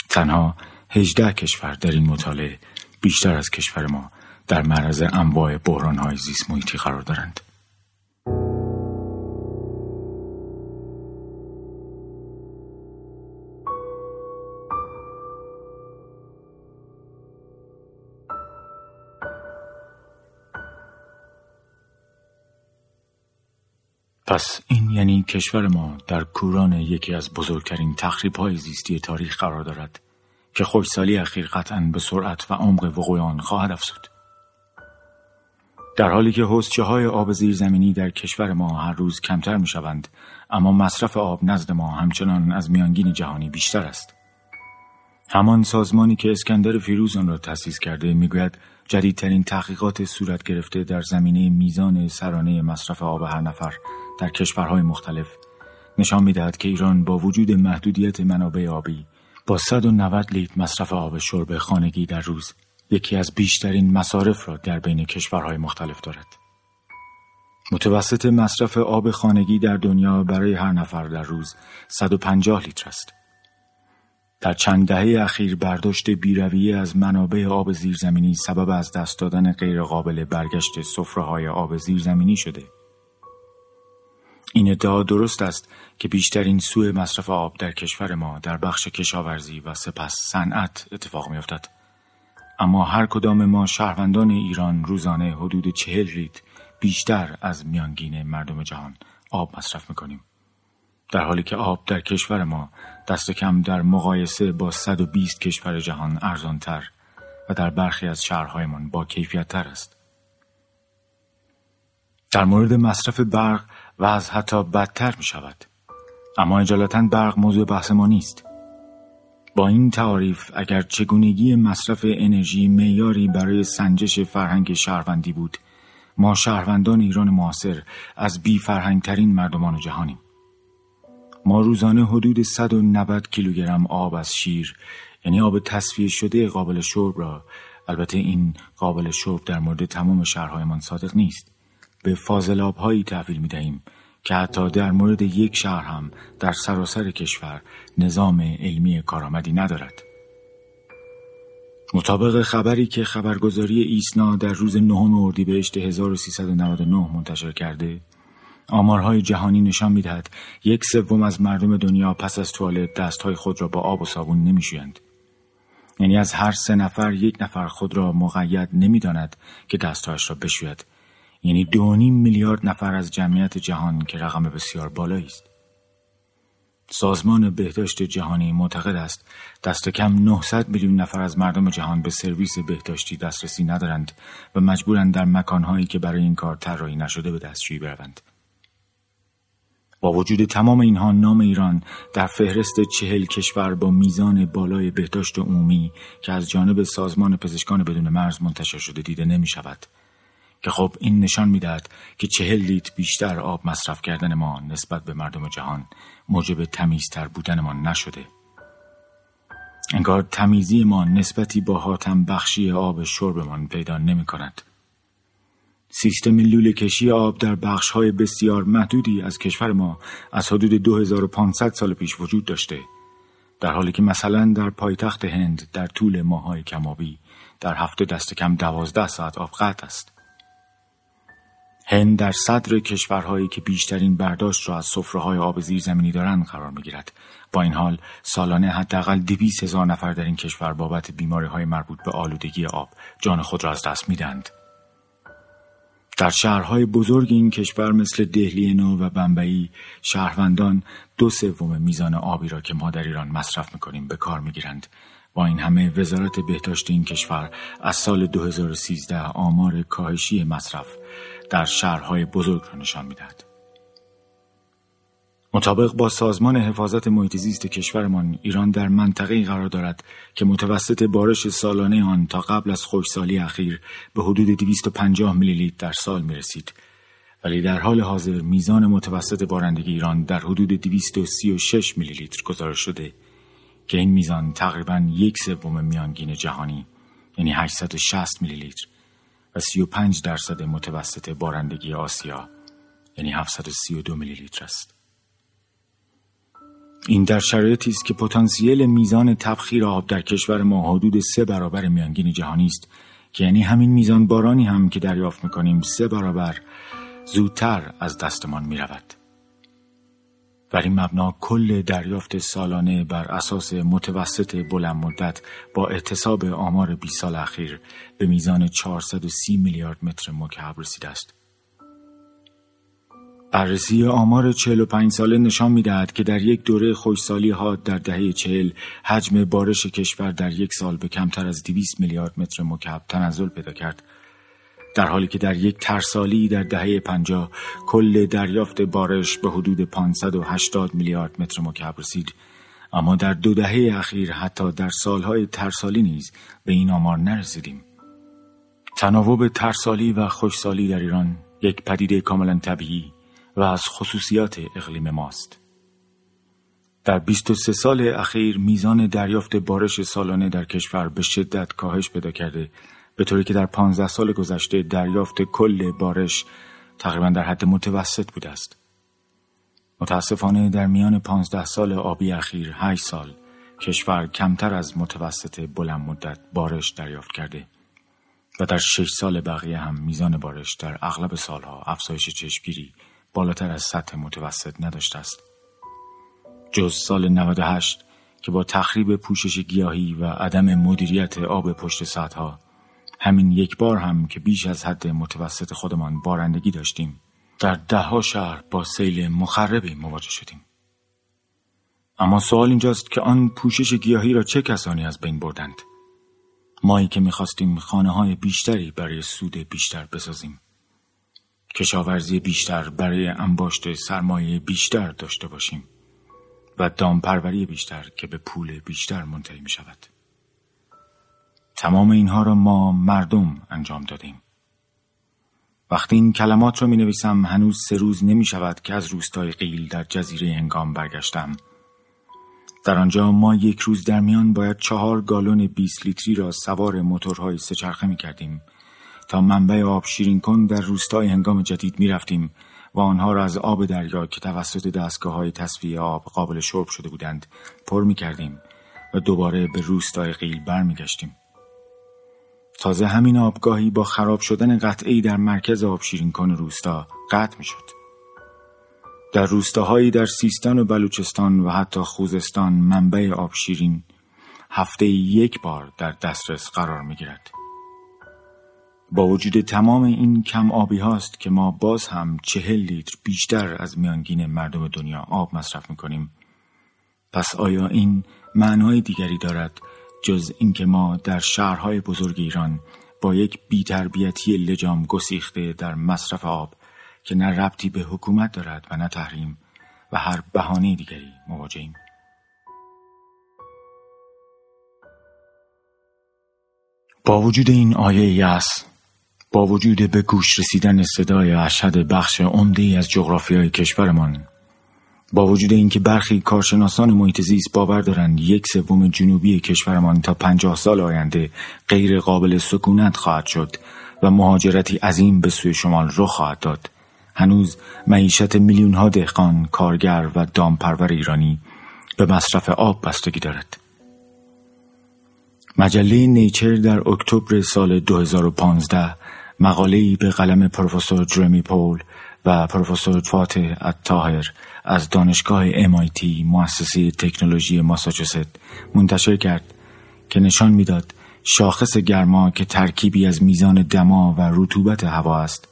تنها 18 کشور در این مطالعه بیشتر از کشور ما در معرض انواع های زیست محیطی قرار دارند. پس این یعنی کشور ما در کوران یکی از بزرگترین تخریب های زیستی تاریخ قرار دارد که خوشسالی اخیر قطعا به سرعت و عمق وقوع آن خواهد افزود. در حالی که حوزچه های آب زیرزمینی در کشور ما هر روز کمتر می شوند اما مصرف آب نزد ما همچنان از میانگین جهانی بیشتر است. همان سازمانی که اسکندر فیروز آن را تأسیس کرده می‌گوید جدیدترین تحقیقات صورت گرفته در زمینه میزان سرانه مصرف آب هر نفر در کشورهای مختلف نشان می‌دهد که ایران با وجود محدودیت منابع آبی با 190 لیتر مصرف آب شرب خانگی در روز یکی از بیشترین مصارف را در بین کشورهای مختلف دارد. متوسط مصرف آب خانگی در دنیا برای هر نفر در روز 150 لیتر است. در چند دهه اخیر برداشت بیرویه از منابع آب زیرزمینی سبب از دست دادن غیرقابل برگشت سفره آب زیرزمینی شده. این ادعا درست است که بیشترین سوء مصرف آب در کشور ما در بخش کشاورزی و سپس صنعت اتفاق میافتد اما هر کدام ما شهروندان ایران روزانه حدود چهل لیتر بیشتر از میانگین مردم جهان آب مصرف می‌کنیم در حالی که آب در کشور ما دست کم در مقایسه با 120 کشور جهان ارزانتر و در برخی از شهرهایمان با کیفیت تر است. در مورد مصرف برق و از حتی بدتر می شود. اما اجالتا برق موضوع بحث ما نیست. با این تعاریف اگر چگونگی مصرف انرژی معیاری برای سنجش فرهنگ شهروندی بود ما شهروندان ایران معاصر از بی فرهنگترین مردمان جهانیم ما روزانه حدود 190 کیلوگرم آب از شیر یعنی آب تصفیه شده قابل شرب را البته این قابل شرب در مورد تمام شهرهایمان صادق نیست به فاضلاب هایی تحویل می دهیم که حتی در مورد یک شهر هم در سراسر کشور نظام علمی کارآمدی ندارد. مطابق خبری که خبرگزاری ایسنا در روز نهم اردیبهشت 1399 منتشر کرده، آمارهای جهانی نشان می‌دهد یک سوم از مردم دنیا پس از توالت دستهای خود را با آب و صابون نمیشویند. یعنی از هر سه نفر یک نفر خود را مقید نمی‌داند که دستهایش را بشوید یعنی دو میلیارد نفر از جمعیت جهان که رقم بسیار بالایی است. سازمان بهداشت جهانی معتقد است دست کم 900 میلیون نفر از مردم جهان به سرویس بهداشتی دسترسی ندارند و مجبورند در مکانهایی که برای این کار طراحی نشده به دستشویی بروند. با وجود تمام اینها نام ایران در فهرست چهل کشور با میزان بالای بهداشت عمومی که از جانب سازمان پزشکان بدون مرز منتشر شده دیده نمی شود. که خب این نشان می‌دهد که چهل لیتر بیشتر آب مصرف کردن ما نسبت به مردم جهان موجب تمیزتر بودنمان نشده انگار تمیزی ما نسبتی با حاتم بخشی آب شربمان پیدا نمی کند. سیستم لوله کشی آب در بخش های بسیار محدودی از کشور ما از حدود 2500 سال پیش وجود داشته در حالی که مثلا در پایتخت هند در طول ماهای کمابی در هفته دست کم دوازده ساعت آب قطع است. هند در صدر کشورهایی که بیشترین برداشت را از های آب زیرزمینی دارند قرار می‌گیرد. با این حال سالانه حداقل دویست هزار نفر در این کشور بابت بیماری های مربوط به آلودگی آب جان خود را از دست می‌دهند. در شهرهای بزرگ این کشور مثل دهلی نو و بمبئی شهروندان دو سوم میزان آبی را که ما در ایران مصرف می‌کنیم به کار می‌گیرند. با این همه وزارت بهداشت این کشور از سال 2013 آمار کاهشی مصرف در شهرهای بزرگ را نشان می‌دهد. مطابق با سازمان حفاظت محیط زیست کشورمان ایران در منطقه قرار دارد که متوسط بارش سالانه آن تا قبل از خشکسالی اخیر به حدود 250 میلی لیتر در سال می رسید ولی در حال حاضر میزان متوسط بارندگی ایران در حدود 236 میلی لیتر گزارش شده که این میزان تقریبا یک سوم میانگین جهانی یعنی 860 میلی لیتر و 35 درصد متوسط بارندگی آسیا یعنی 732 میلی لیتر است. این در شرایطی است که پتانسیل میزان تبخیر آب در کشور ما حدود سه برابر میانگین جهانی است که یعنی همین میزان بارانی هم که دریافت می‌کنیم سه برابر زودتر از دستمان می‌رود. بر این مبنا کل دریافت سالانه بر اساس متوسط بلند مدت با احتساب آمار 20 سال اخیر به میزان 430 میلیارد متر مکعب رسیده است. بررسی آمار 45 ساله نشان می‌دهد که در یک دوره خوشسالی ها در دهه 40 حجم بارش کشور در یک سال به کمتر از 200 میلیارد متر مکعب تنزل پیدا کرد در حالی که در یک ترسالی در دهه 50 کل دریافت بارش به حدود 580 میلیارد متر مکعب رسید اما در دو دهه اخیر حتی در سالهای ترسالی نیز به این آمار نرسیدیم تناوب ترسالی و خوشسالی در ایران یک پدیده کاملا طبیعی و از خصوصیات اقلیم ماست. در 23 سال اخیر میزان دریافت بارش سالانه در کشور به شدت کاهش پیدا کرده به طوری که در 15 سال گذشته دریافت کل بارش تقریبا در حد متوسط بوده است. متاسفانه در میان 15 سال آبی اخیر 8 سال کشور کمتر از متوسط بلند مدت بارش دریافت کرده و در 6 سال بقیه هم میزان بارش در اغلب سالها افزایش چشمگیری بالاتر از سطح متوسط نداشته است. جز سال 98 که با تخریب پوشش گیاهی و عدم مدیریت آب پشت سطح همین یک بار هم که بیش از حد متوسط خودمان بارندگی داشتیم در دهها شهر با سیل مخربی مواجه شدیم. اما سوال اینجاست که آن پوشش گیاهی را چه کسانی از بین بردند؟ مایی که می‌خواستیم خانه های بیشتری برای سود بیشتر بسازیم. کشاورزی بیشتر برای انباشت سرمایه بیشتر داشته باشیم و دامپروری بیشتر که به پول بیشتر منتهی می شود. تمام اینها را ما مردم انجام دادیم. وقتی این کلمات را می نویسم هنوز سه روز نمی شود که از روستای قیل در جزیره هنگام برگشتم. در آنجا ما یک روز در میان باید چهار گالون 20 لیتری را سوار موتورهای سهچرخه می کردیم تا منبع آب شیرین کن در روستای هنگام جدید می رفتیم و آنها را از آب دریا که توسط دستگاه های تصفیه آب قابل شرب شده بودند پر می کردیم و دوباره به روستای قیل برمیگشتیم. تازه همین آبگاهی با خراب شدن قطعی در مرکز آب شیرین کن روستا قطع می شد. در روستاهایی در سیستان و بلوچستان و حتی خوزستان منبع آب شیرین هفته یک بار در دسترس قرار می گیرد. با وجود تمام این کم آبی هاست که ما باز هم چهل لیتر بیشتر از میانگین مردم دنیا آب مصرف می‌کنیم پس آیا این معنای دیگری دارد جز اینکه ما در شهرهای بزرگ ایران با یک بیتربیتی لجام گسیخته در مصرف آب که نه ربطی به حکومت دارد و نه تحریم و هر بهانه دیگری مواجهیم. با وجود این آیه یس با وجود به گوش رسیدن صدای اشهد بخش عمده از جغرافیای کشورمان با وجود اینکه برخی کارشناسان محیط زیست باور دارند یک سوم جنوبی کشورمان تا پنجاه سال آینده غیر قابل سکونت خواهد شد و مهاجرتی عظیم به سوی شمال رخ خواهد داد هنوز معیشت میلیون ها دهقان، کارگر و دامپرور ایرانی به مصرف آب بستگی دارد. مجله نیچر در اکتبر سال 2015 مقاله‌ای به قلم پروفسور جرمی پول و پروفسور فاتح الطاهر از دانشگاه MIT مؤسسه تکنولوژی ماساچوست منتشر کرد که نشان می‌داد شاخص گرما که ترکیبی از میزان دما و رطوبت هوا است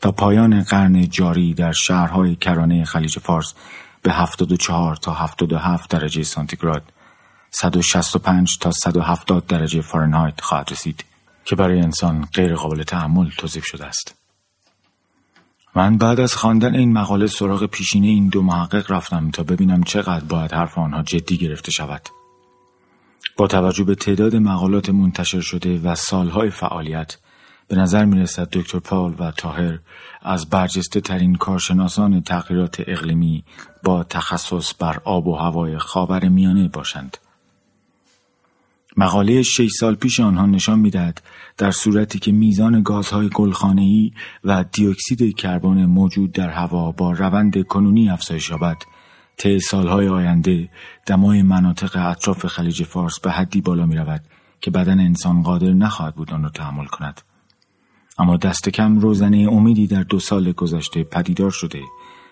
تا پایان قرن جاری در شهرهای کرانه خلیج فارس به 74 تا 77 درجه سانتیگراد 165 تا 170 درجه فارنهایت خواهد رسید که برای انسان غیر قابل تحمل توصیف شده است. من بعد از خواندن این مقاله سراغ پیشینه این دو محقق رفتم تا ببینم چقدر باید حرف آنها جدی گرفته شود. با توجه به تعداد مقالات منتشر شده و سالهای فعالیت به نظر می رسد دکتر پال و تاهر از برجسته ترین کارشناسان تغییرات اقلیمی با تخصص بر آب و هوای خاور میانه باشند. مقاله شش سال پیش آنها نشان می‌دهد در صورتی که میزان گازهای گلخانه‌ای و دیوکسید کربن موجود در هوا با روند کنونی افزایش یابد. طی سالهای آینده دمای مناطق اطراف خلیج فارس به حدی بالا می رود که بدن انسان قادر نخواهد بود آن را تحمل کند. اما دست کم روزنه امیدی در دو سال گذشته پدیدار شده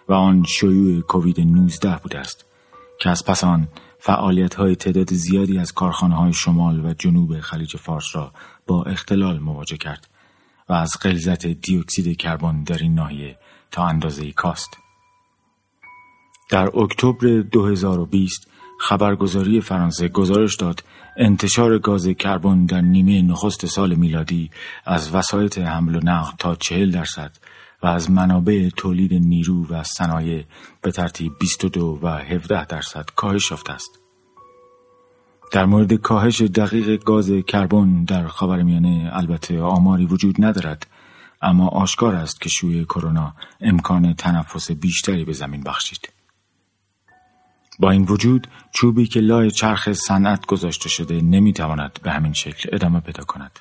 و آن شیوع کووید 19 بوده است که از پس آن فعالیت های تعداد زیادی از کارخانه های شمال و جنوب خلیج فارس را با اختلال مواجه کرد و از غلظت دیوکسید کربن در این ناحیه تا اندازه کاست. در اکتبر 2020 خبرگزاری فرانسه گزارش داد انتشار گاز کربن در نیمه نخست سال میلادی از وسایط حمل و نقل تا 40 درصد و از منابع تولید نیرو و صنایع به ترتیب 22 و 17 درصد کاهش یافته است. در مورد کاهش دقیق گاز کربن در خاورمیانه البته آماری وجود ندارد اما آشکار است که شوی کرونا امکان تنفس بیشتری به زمین بخشید. با این وجود چوبی که لای چرخ صنعت گذاشته شده نمی‌تواند به همین شکل ادامه پیدا کند.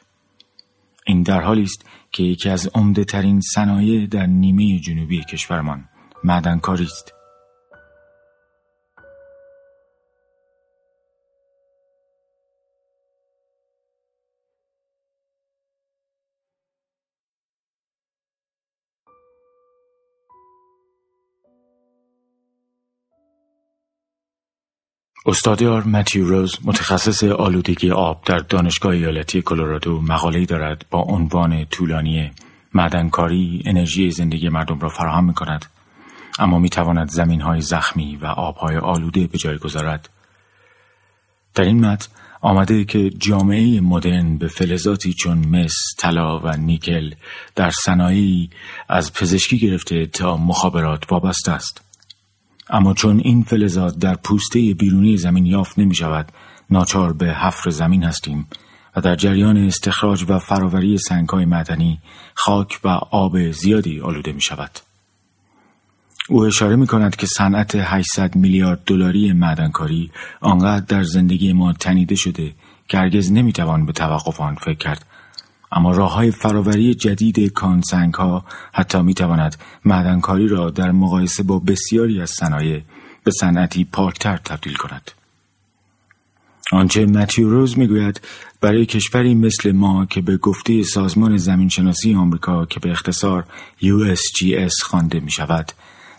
این در حالی است که یکی از عمده ترین صنایع در نیمه جنوبی کشورمان معدنکاری است. استادیار متیو روز متخصص آلودگی آب در دانشگاه ایالتی کلرادو مقاله‌ای دارد با عنوان طولانی معدنکاری انرژی زندگی مردم را فراهم می کند اما می تواند زمین های زخمی و آبهای آلوده به جای گذارد در این متن آمده که جامعه مدرن به فلزاتی چون مس، طلا و نیکل در صنایعی از پزشکی گرفته تا مخابرات وابسته است. اما چون این فلزات در پوسته بیرونی زمین یافت نمی شود ناچار به حفر زمین هستیم و در جریان استخراج و فراوری های معدنی خاک و آب زیادی آلوده می شود. او اشاره می کند که صنعت 800 میلیارد دلاری معدنکاری آنقدر در زندگی ما تنیده شده که هرگز نمی‌توان به توقف آن فکر کرد اما راه های فراوری جدید کانسنگ ها حتی می تواند معدنکاری را در مقایسه با بسیاری از صنایع به صنعتی پاکتر تبدیل کند. آنچه متیو روز می‌گوید برای کشوری مثل ما که به گفته سازمان زمینشناسی آمریکا که به اختصار USGS خوانده می شود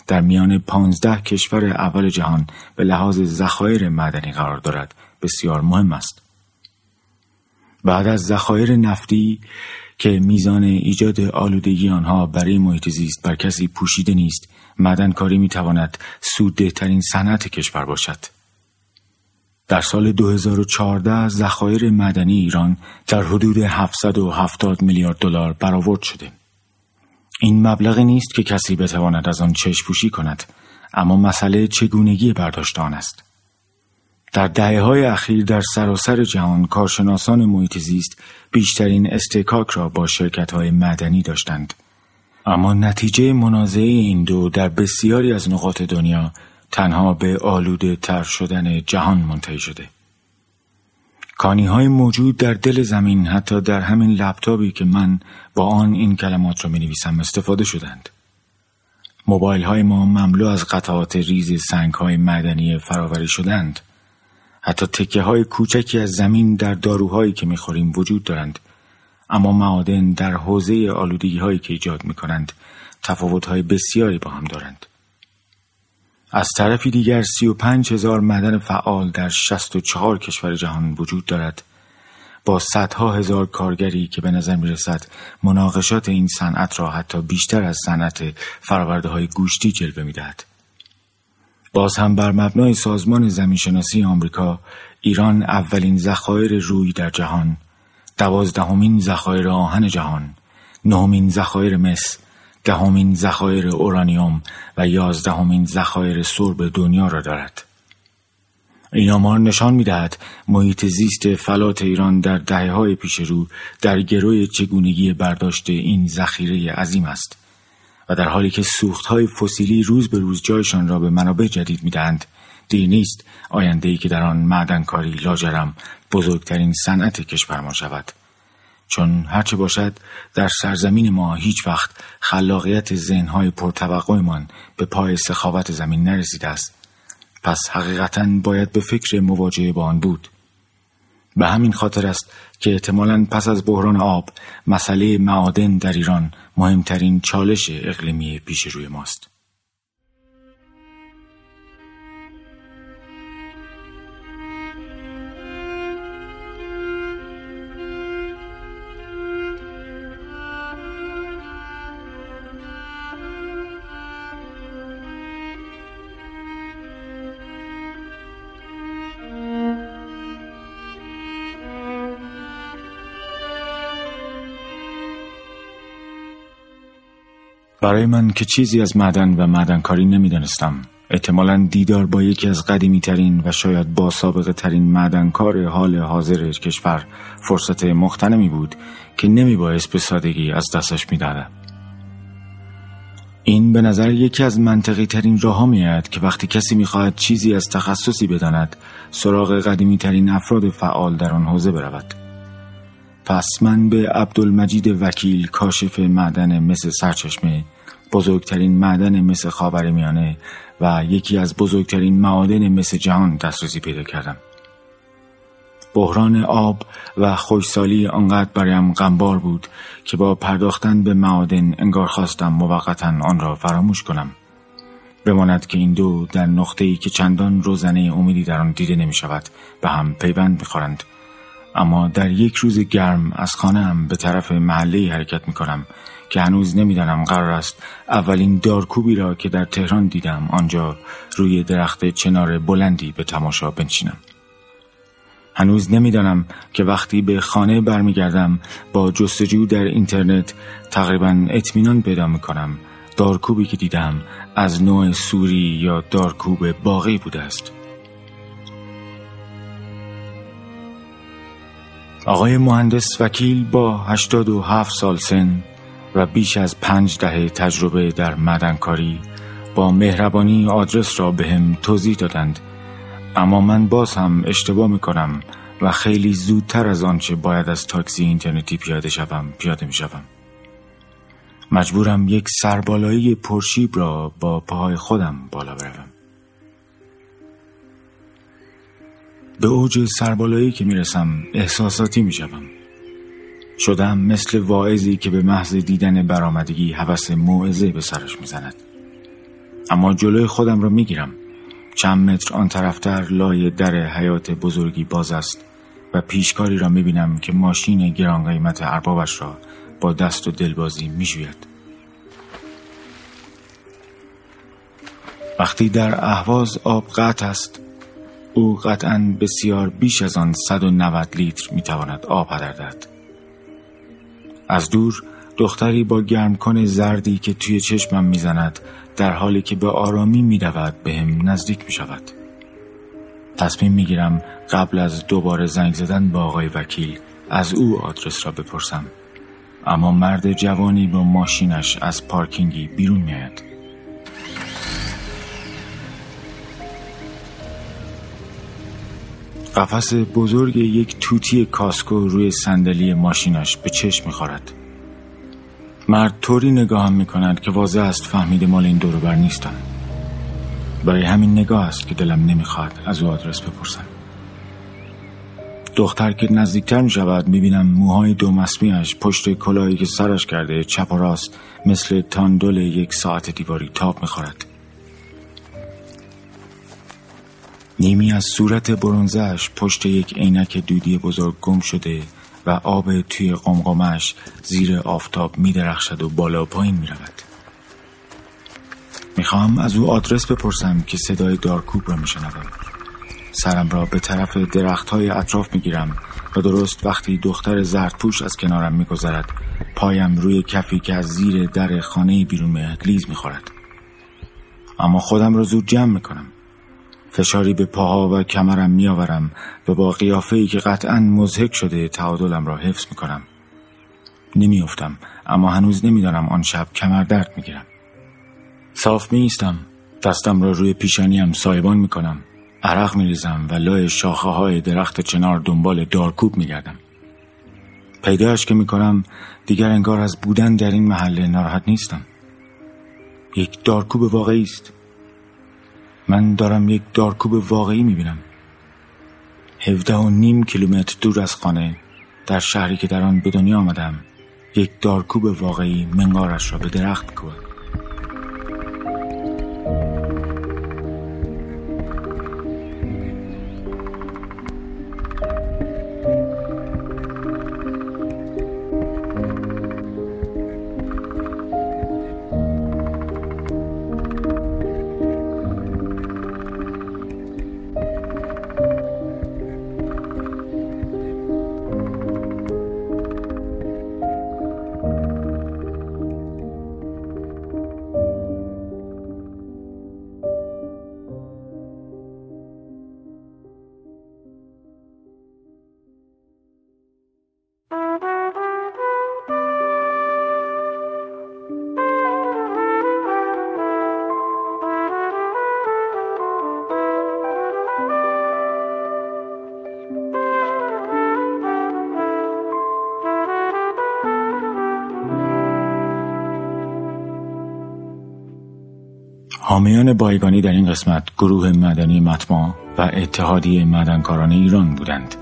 در میان پانزده کشور اول جهان به لحاظ ذخایر معدنی قرار دارد بسیار مهم است. بعد از ذخایر نفتی که میزان ایجاد آلودگی آنها برای محیط زیست بر کسی پوشیده نیست معدنکاری می‌تواند سوددهترین صنعت کشور باشد. در سال 2014 ذخایر معدنی ایران در حدود 770 میلیارد دلار برآورد شده. این مبلغی نیست که کسی بتواند از آن چشم پوشی کند اما مسئله چگونگی برداشت آن است. در دهه های اخیر در سراسر جهان کارشناسان محیط زیست بیشترین استکاک را با شرکت های مدنی داشتند. اما نتیجه منازعه این دو در بسیاری از نقاط دنیا تنها به آلوده تر شدن جهان منتهی شده. کانی های موجود در دل زمین حتی در همین لپتاپی که من با آن این کلمات را می نویسم استفاده شدند. موبایل های ما مملو از قطعات ریز سنگ های مدنی فراوری شدند. حتی تکه های کوچکی از زمین در داروهایی که می‌خوریم وجود دارند اما معادن در حوزه آلودگی هایی که ایجاد می کنند تفاوت های بسیاری با هم دارند. از طرفی دیگر سی و پنج هزار مدن فعال در شست و چهار کشور جهان وجود دارد با صدها هزار کارگری که به نظر می رسد مناقشات این صنعت را حتی بیشتر از صنعت فراورده های گوشتی جلوه می دهد. باز هم بر مبنای سازمان زمینشناسی آمریکا ایران اولین ذخایر روی در جهان دوازدهمین ذخایر آهن جهان نهمین ذخایر مس دهمین ذخایر اورانیوم و یازدهمین ذخایر سرب دنیا را دارد. این آمار نشان می‌دهد محیط زیست فلات ایران در دهه های پیش رو در گروی چگونگی برداشت این ذخیره عظیم است. و در حالی که سوخت های فسیلی روز به روز جایشان را به منابع جدید می‌دهند دیر نیست آینده ای که در آن معدنکاری لاجرم بزرگترین صنعت کشورمان شود. چون هرچه باشد در سرزمین ما هیچ وقت خلاقیت ذهنهای پرتوقعمان به پای سخاوت زمین نرسیده است. پس حقیقتا باید به فکر مواجهه با آن بود. به همین خاطر است که احتمالا پس از بحران آب مسئله معادن در ایران مهمترین چالش اقلیمی پیش روی ماست. برای من که چیزی از معدن و معدنکاری نمی‌دانستم احتمالا دیدار با یکی از قدیمی ترین و شاید با سابقه ترین معدنکار حال حاضر کشور فرصت مختنمی بود که نمی باعث به سادگی از دستش می‌دادم. این به نظر یکی از منطقی ترین راه میاد که وقتی کسی می‌خواهد چیزی از تخصصی بداند سراغ قدیمی ترین افراد فعال در آن حوزه برود. پس من به عبدالمجید وکیل کاشف معدن مثل سرچشمه بزرگترین معدن مثل خاور میانه و یکی از بزرگترین معادن مثل جهان دسترسی پیدا کردم. بحران آب و خوشسالی آنقدر برایم غمبار بود که با پرداختن به معادن انگار خواستم موقتا آن را فراموش کنم. بماند که این دو در نقطه ای که چندان روزنه امیدی در آن دیده نمی شود به هم پیوند می‌خورند. اما در یک روز گرم از خانه هم به طرف محله حرکت می کنم که هنوز نمی‌دانم قرار است اولین دارکوبی را که در تهران دیدم آنجا روی درخت چنار بلندی به تماشا بنشینم. هنوز نمی‌دانم که وقتی به خانه برمیگردم با جستجو در اینترنت تقریبا اطمینان پیدا می کنم دارکوبی که دیدم از نوع سوری یا دارکوب باقی بوده است. آقای مهندس وکیل با 87 سال سن و بیش از پنج دهه تجربه در مدنکاری با مهربانی آدرس را به هم توضیح دادند. اما من باز هم اشتباه می کنم و خیلی زودتر از آنچه باید از تاکسی اینترنتی پیاده شوم پیاده می شوم. مجبورم یک سربالایی پرشیب را با پاهای خودم بالا بروم. به اوج سربالایی که می‌رسم احساساتی می‌شوم. شدم مثل واعظی که به محض دیدن برآمدگی هوس موعظه به سرش می‌زند. اما جلوی خودم را می‌گیرم. چند متر آن طرفتر لای در حیات بزرگی باز است و پیشکاری را می‌بینم که ماشین گران قیمت اربابش را با دست و دلبازی می‌شوید وقتی در اهواز آب قطع است او قطعا بسیار بیش از آن 190 لیتر می‌تواند آب هدر دهد. از دور دختری با گرمکن زردی که توی چشمم می‌زند در حالی که به آرامی میدود به هم نزدیک می شود. تصمیم می‌گیرم قبل از دوباره زنگ زدن با آقای وکیل از او آدرس را بپرسم اما مرد جوانی با ماشینش از پارکینگی بیرون میآید قفس بزرگ یک توتی کاسکو روی صندلی ماشینش به چشم می‌خورد. مرد طوری نگاهم می‌کند که واضح است فهمیده مال این دوروبر نیستم برای همین نگاه است که دلم نمی‌خواد از او آدرس بپرسم. دختر که نزدیکتر می شود می موهای دو مسمیش پشت کلاهی که سرش کرده چپ و راست مثل تاندول یک ساعت دیواری تاب می خورد. نیمی از صورت برونزش پشت یک عینک دودی بزرگ گم شده و آب توی قمقمش زیر آفتاب می درخشد و بالا پایین می رود. می‌خواهم از او آدرس بپرسم که صدای دارکوب را میشنوم. سرم را به طرف درخت های اطراف می‌گیرم و درست وقتی دختر زردپوش از کنارم میگذرد پایم روی کفی که از زیر در خانه بیرون میاد لیز می‌خورد. اما خودم را زود جمع می‌کنم. فشاری به پاها و کمرم میآورم و با قیافه ای که قطعا مزهک شده تعادلم را حفظ می‌کنم. نمیافتم اما هنوز نمی‌دانم آن شب کمر درد می‌گیرم صاف می دستم را روی پیشانیم سایبان می کنم عرق می ریزم و لای شاخه های درخت چنار دنبال دارکوب می گردم پیداش که می کنم دیگر انگار از بودن در این محله ناراحت نیستم. یک دارکوب واقعی است. من دارم یک دارکوب واقعی می بینم هفده و نیم کیلومتر دور از خانه در شهری که در آن به دنیا آمدم یک دارکوب واقعی منقارش را به درخت میکوبد حامیان بایگانی در این قسمت گروه مدنی مطمع و اتحادیه مدنکاران ایران بودند.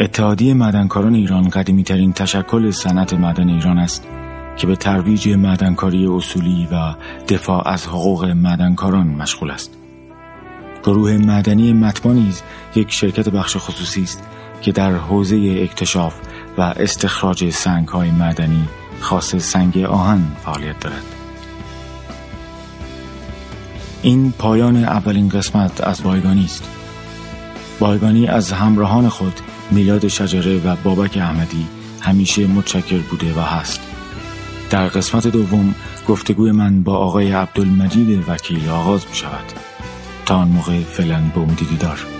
اتحادیه مدنکاران ایران قدیمی ترین تشکل صنعت مدن ایران است که به ترویج مدنکاری اصولی و دفاع از حقوق مدنکاران مشغول است. گروه مدنی مطمع نیز یک شرکت بخش خصوصی است که در حوزه اکتشاف و استخراج سنگ های مدنی خاص سنگ آهن فعالیت دارد. این پایان اولین قسمت از بایگانی است بایگانی از همراهان خود میلاد شجره و بابک احمدی همیشه متشکر بوده و هست. در قسمت دوم گفتگوی من با آقای عبدالمجید وکیل آغاز می شود تا آن موقع فعلا به امید دیدار.